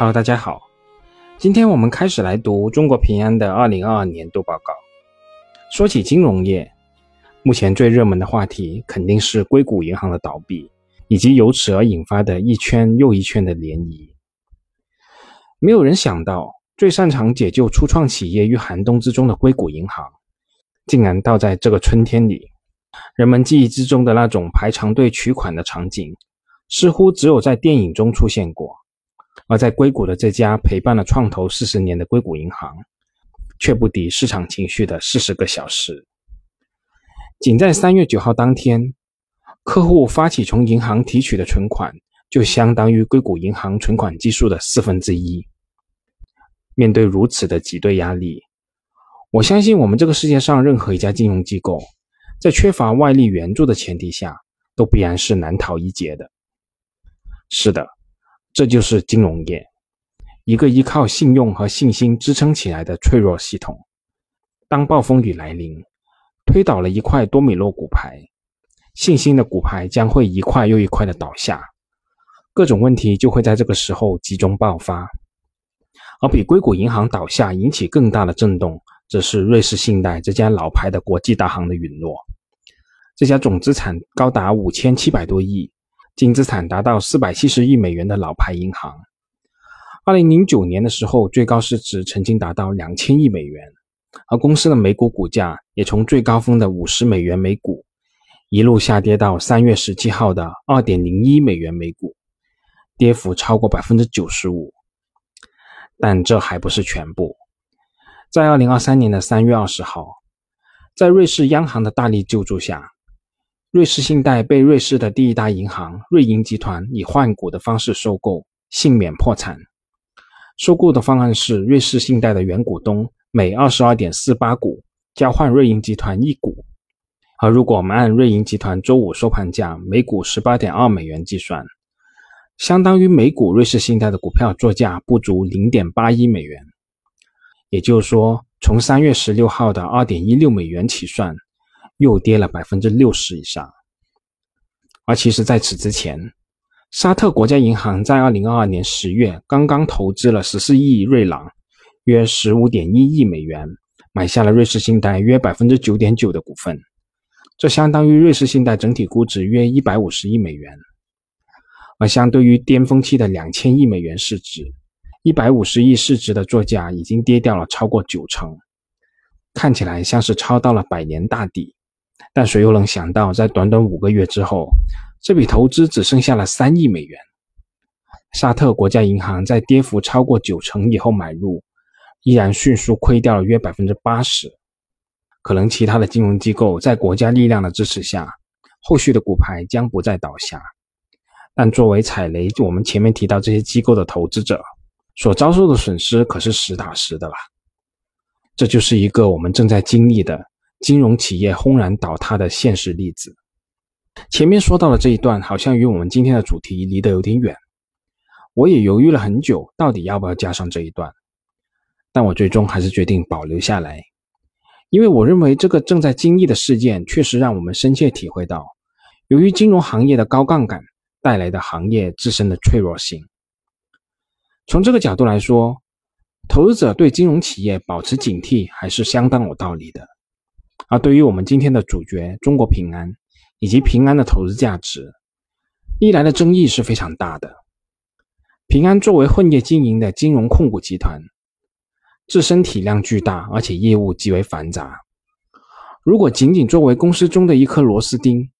Hello，大家好，今天我们开始来读中国平安的二零二二年度报告。说起金融业，目前最热门的话题肯定是硅谷银行的倒闭，以及由此而引发的一圈又一圈的涟漪。没有人想到，最擅长解救初创企业于寒冬之中的硅谷银行，竟然倒在这个春天里。人们记忆之中的那种排长队取款的场景，似乎只有在电影中出现过。而在硅谷的这家陪伴了创投四十年的硅谷银行，却不敌市场情绪的四十个小时。仅在三月九号当天，客户发起从银行提取的存款，就相当于硅谷银行存款基数的四分之一。面对如此的挤兑压力，我相信我们这个世界上任何一家金融机构。在缺乏外力援助的前提下，都必然是难逃一劫的。是的，这就是金融业，一个依靠信用和信心支撑起来的脆弱系统。当暴风雨来临，推倒了一块多米诺骨牌，信心的骨牌将会一块又一块的倒下，各种问题就会在这个时候集中爆发。而比硅谷银行倒下引起更大的震动。则是瑞士信贷这家老牌的国际大行的陨落。这家总资产高达五千七百多亿、净资产达到四百七十亿美元的老牌银行，二零零九年的时候，最高市值曾经达到两千亿美元，而公司的每股股价也从最高峰的五十美元每股，一路下跌到三月十七号的二点零一美元每股，跌幅超过百分之九十五。但这还不是全部。在二零二三年的三月二十号，在瑞士央行的大力救助下，瑞士信贷被瑞士的第一大银行瑞银集团以换股的方式收购，幸免破产。收购的方案是瑞士信贷的原股东每二十二点四八股交换瑞银集团一股，而如果我们按瑞银集团周五收盘价每股十八点二美元计算，相当于每股瑞士信贷的股票作价不足零点八一美元。也就是说，从三月十六号的二点一六美元起算，又跌了百分之六十以上。而其实，在此之前，沙特国家银行在二零二二年十月刚刚投资了十四亿瑞郎，约十五点一亿美元，买下了瑞士信贷约百分之九点九的股份，这相当于瑞士信贷整体估值约一百五十亿美元。而相对于巅峰期的两千亿美元市值。一百五十亿市值的作价已经跌掉了超过九成，看起来像是抄到了百年大底。但谁又能想到，在短短五个月之后，这笔投资只剩下了三亿美元？沙特国家银行在跌幅超过九成以后买入，依然迅速亏掉了约百分之八十。可能其他的金融机构在国家力量的支持下，后续的股牌将不再倒下。但作为踩雷，我们前面提到这些机构的投资者。所遭受的损失可是实打实的啦，这就是一个我们正在经历的金融企业轰然倒塌的现实例子。前面说到的这一段好像与我们今天的主题离得有点远，我也犹豫了很久，到底要不要加上这一段，但我最终还是决定保留下来，因为我认为这个正在经历的事件确实让我们深切体会到，由于金融行业的高杠杆带来的行业自身的脆弱性。从这个角度来说，投资者对金融企业保持警惕还是相当有道理的。而对于我们今天的主角中国平安以及平安的投资价值，历来的争议是非常大的。平安作为混业经营的金融控股集团，自身体量巨大，而且业务极为繁杂。如果仅仅作为公司中的一颗螺丝钉，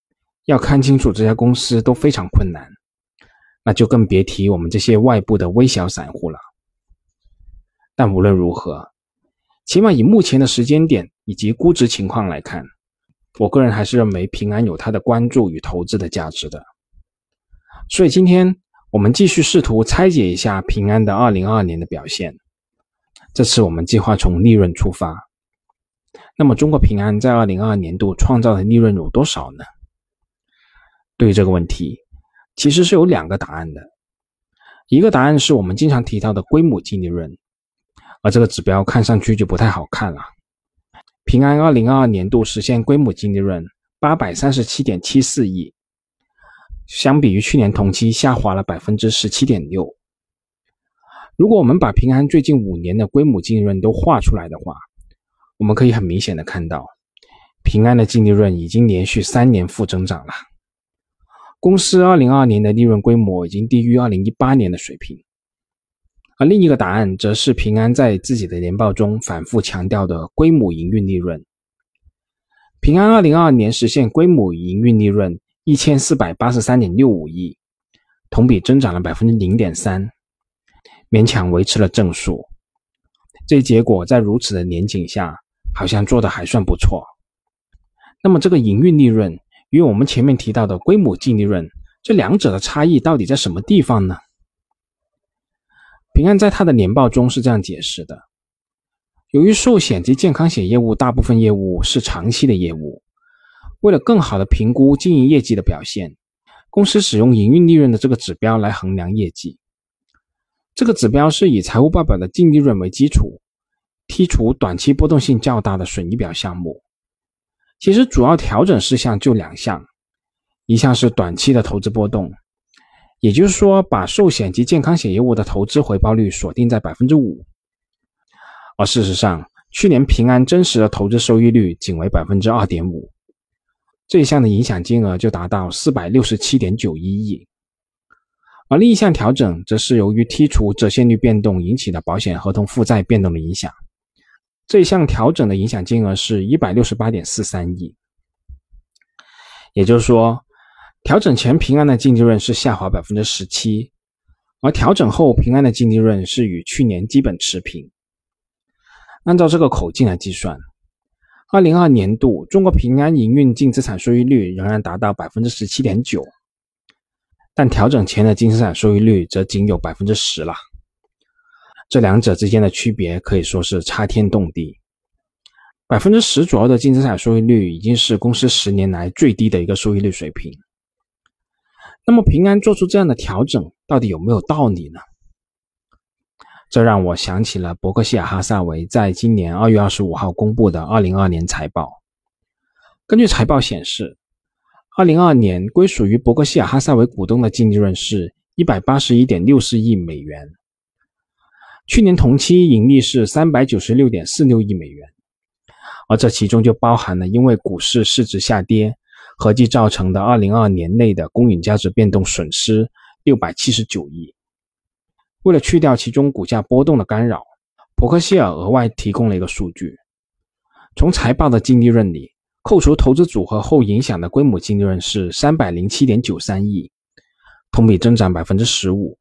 要看清楚这家公司都非常困难。那就更别提我们这些外部的微小散户了。但无论如何，起码以目前的时间点以及估值情况来看，我个人还是认为平安有它的关注与投资的价值的。所以今天我们继续试图拆解一下平安的二零二二年的表现。这次我们计划从利润出发。那么中国平安在二零二二年度创造的利润有多少呢？对于这个问题。其实是有两个答案的，一个答案是我们经常提到的归母净利润，而这个指标看上去就不太好看了。平安二零二二年度实现归母净利润八百三十七点七四亿，相比于去年同期下滑了百分之十七点六。如果我们把平安最近五年的规模净利润都画出来的话，我们可以很明显的看到，平安的净利润已经连续三年负增长了。公司二零二二年的利润规模已经低于二零一八年的水平。而另一个答案则是平安在自己的年报中反复强调的规模营运利润。平安二零二二年实现规模营运利润一千四百八十三点六五亿，同比增长了百分之零点三。勉强维持了正数，这结果在如此的年景下，好像做的还算不错。那么，这个营运利润与我们前面提到的规模净利润，这两者的差异到底在什么地方呢？平安在他的年报中是这样解释的：由于寿险及健康险业务大部分业务是长期的业务，为了更好的评估经营业绩的表现，公司使用营运利润的这个指标来衡量业绩。这个指标是以财务报表的净利润为基础，剔除短期波动性较大的损益表项目。其实主要调整事项就两项，一项是短期的投资波动，也就是说把寿险及健康险业务的投资回报率锁定在百分之五。而事实上，去年平安真实的投资收益率仅为百分之二点五，这一项的影响金额就达到四百六十七点九一亿。而另一项调整，则是由于剔除折现率变动引起的保险合同负债变动的影响。这一项调整的影响金额是一百六十八点四三亿。也就是说，调整前平安的净利润是下滑百分之十七，而调整后平安的净利润是与去年基本持平。按照这个口径来计算，二零二年度中国平安营运净资产收益率仍然达到百分之十七点九。但调整前的净资产收益率则仅有百分之十了，这两者之间的区别可以说是差天动地。百分之十左右的净资产收益率已经是公司十年来最低的一个收益率水平。那么平安做出这样的调整，到底有没有道理呢？这让我想起了伯克希尔哈萨维在今年二月二十五号公布的二零二年财报。根据财报显示。二零二二年归属于伯克希尔哈萨维股东的净利润是一百八十一点六四亿美元，去年同期盈利是三百九十六点四六亿美元，而这其中就包含了因为股市市值下跌，合计造成的二零二二年内的公允价值变动损失六百七十九亿。为了去掉其中股价波动的干扰，伯克希尔额外提供了一个数据，从财报的净利润里。扣除投资组合后影响的规模净利润是三百零七点九三亿，同比增长百分之十五。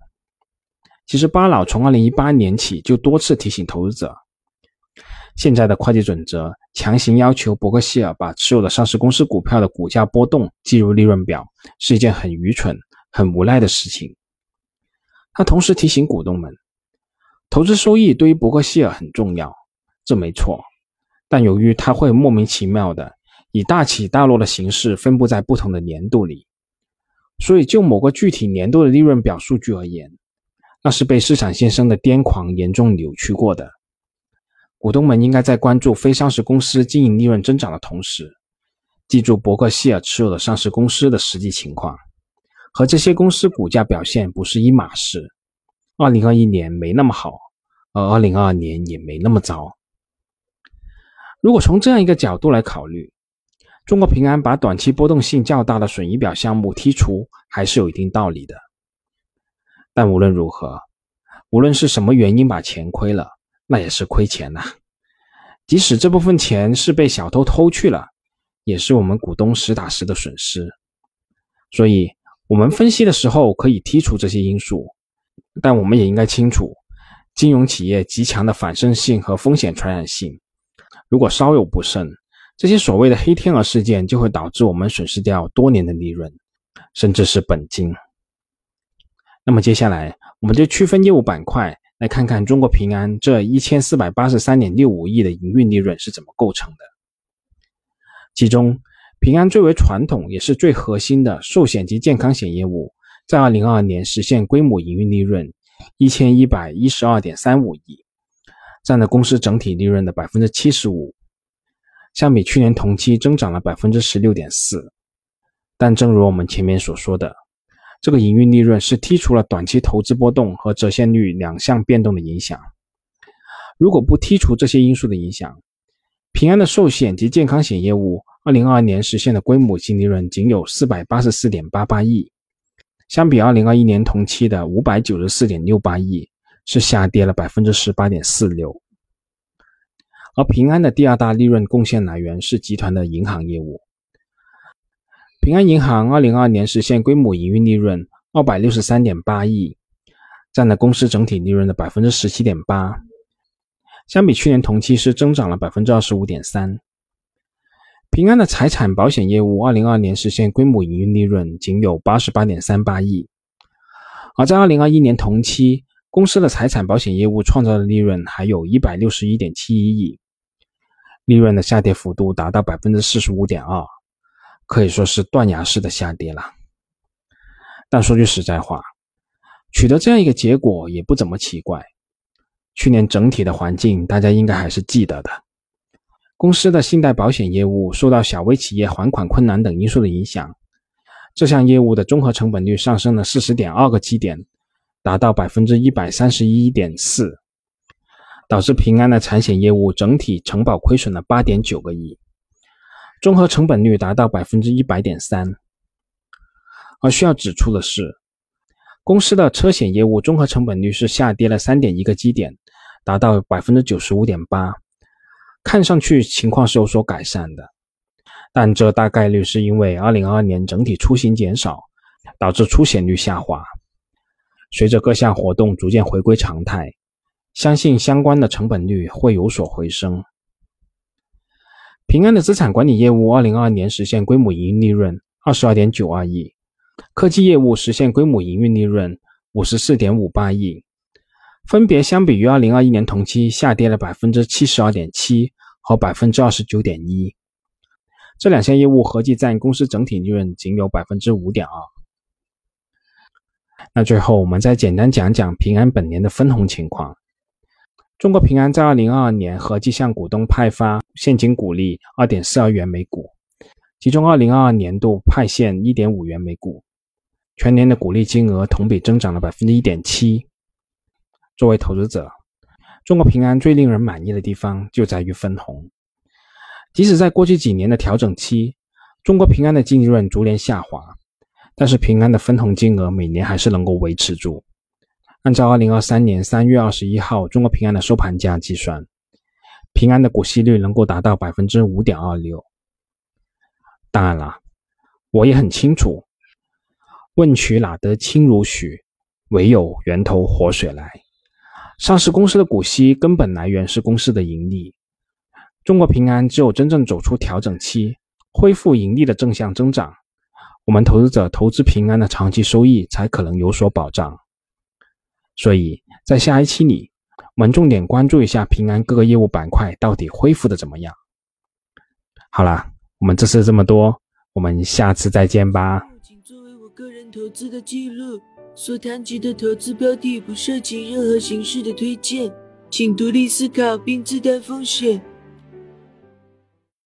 其实巴老从二零一八年起就多次提醒投资者，现在的会计准则强行要求伯克希尔把持有的上市公司股票的股价波动计入利润表，是一件很愚蠢、很无奈的事情。他同时提醒股东们，投资收益对于伯克希尔很重要，这没错，但由于他会莫名其妙的。以大起大落的形式分布在不同的年度里，所以就某个具体年度的利润表数据而言，那是被市场先生的癫狂严重扭曲过的。股东们应该在关注非上市公司经营利润增长的同时，记住伯克希尔持有的上市公司的实际情况，和这些公司股价表现不是一码事。二零二一年没那么好，而二零二二年也没那么糟。如果从这样一个角度来考虑，中国平安把短期波动性较大的损益表项目剔除，还是有一定道理的。但无论如何，无论是什么原因把钱亏了，那也是亏钱呐。即使这部分钱是被小偷偷去了，也是我们股东实打实的损失。所以，我们分析的时候可以剔除这些因素，但我们也应该清楚，金融企业极强的反身性和风险传染性，如果稍有不慎。这些所谓的黑天鹅事件就会导致我们损失掉多年的利润，甚至是本金。那么接下来，我们就区分业务板块来看看中国平安这一千四百八十三点六五亿的营运利润是怎么构成的。其中，平安最为传统也是最核心的寿险及健康险业务，在二零二二年实现规模营运利润一千一百一十二点三五亿，占了公司整体利润的百分之七十五。相比去年同期增长了百分之十六点四，但正如我们前面所说的，这个营运利润是剔除了短期投资波动和折现率两项变动的影响。如果不剔除这些因素的影响，平安的寿险及健康险业务2022年实现的规模净利润仅有484.88亿，相比2021年同期的594.68亿，是下跌了18.46%。而平安的第二大利润贡献来源是集团的银行业务。平安银行2022年实现规模营运利润263.8亿，占了公司整体利润的17.8%，相比去年同期是增长了25.3%。平安的财产保险业务2022年实现规模营运利润仅有88.38亿，而在2021年同期，公司的财产保险业务创造的利润还有一百六十一点七一亿。利润的下跌幅度达到百分之四十五点二，可以说是断崖式的下跌了。但说句实在话，取得这样一个结果也不怎么奇怪。去年整体的环境大家应该还是记得的，公司的信贷保险业务受到小微企业还款困难等因素的影响，这项业务的综合成本率上升了四十点二个基点，达到百分之一百三十一点四。导致平安的产险业务整体承保亏损了八点九个亿，综合成本率达到百分之一百点三。而需要指出的是，公司的车险业务综合成本率是下跌了三点一个基点，达到百分之九十五点八，看上去情况是有所改善的，但这大概率是因为二零二二年整体出行减少，导致出险率下滑。随着各项活动逐渐回归常态。相信相关的成本率会有所回升。平安的资产管理业务，二零二二年实现规模营运利润二十二点九二亿，科技业务实现规模营运利润五十四点五八亿，分别相比于二零二一年同期下跌了百分之七十二点七和百分之二十九点一。这两项业务合计占公司整体利润仅有百分之五点二。那最后我们再简单讲讲平安本年的分红情况。中国平安在二零二二年合计向股东派发现金股利二点四二元每股，其中二零二二年度派现一点五元每股，全年的股利金额同比增长了百分之一点七。作为投资者，中国平安最令人满意的地方就在于分红。即使在过去几年的调整期，中国平安的净利润逐年下滑，但是平安的分红金额每年还是能够维持住。按照二零二三年三月二十一号中国平安的收盘价计算，平安的股息率能够达到百分之五点二六。当然了，我也很清楚，问渠哪得清如许，唯有源头活水来。上市公司的股息根本来源是公司的盈利，中国平安只有真正走出调整期，恢复盈利的正向增长，我们投资者投资平安的长期收益才可能有所保障。所以在下一期里，我们重点关注一下平安各个业务板块到底恢复的怎么样。好了，我们这次这么多，我们下次再见吧。请作为我个人投资的记录，所谈及的投资标的不涉及任何形式的推荐，请独立思考并自担风险。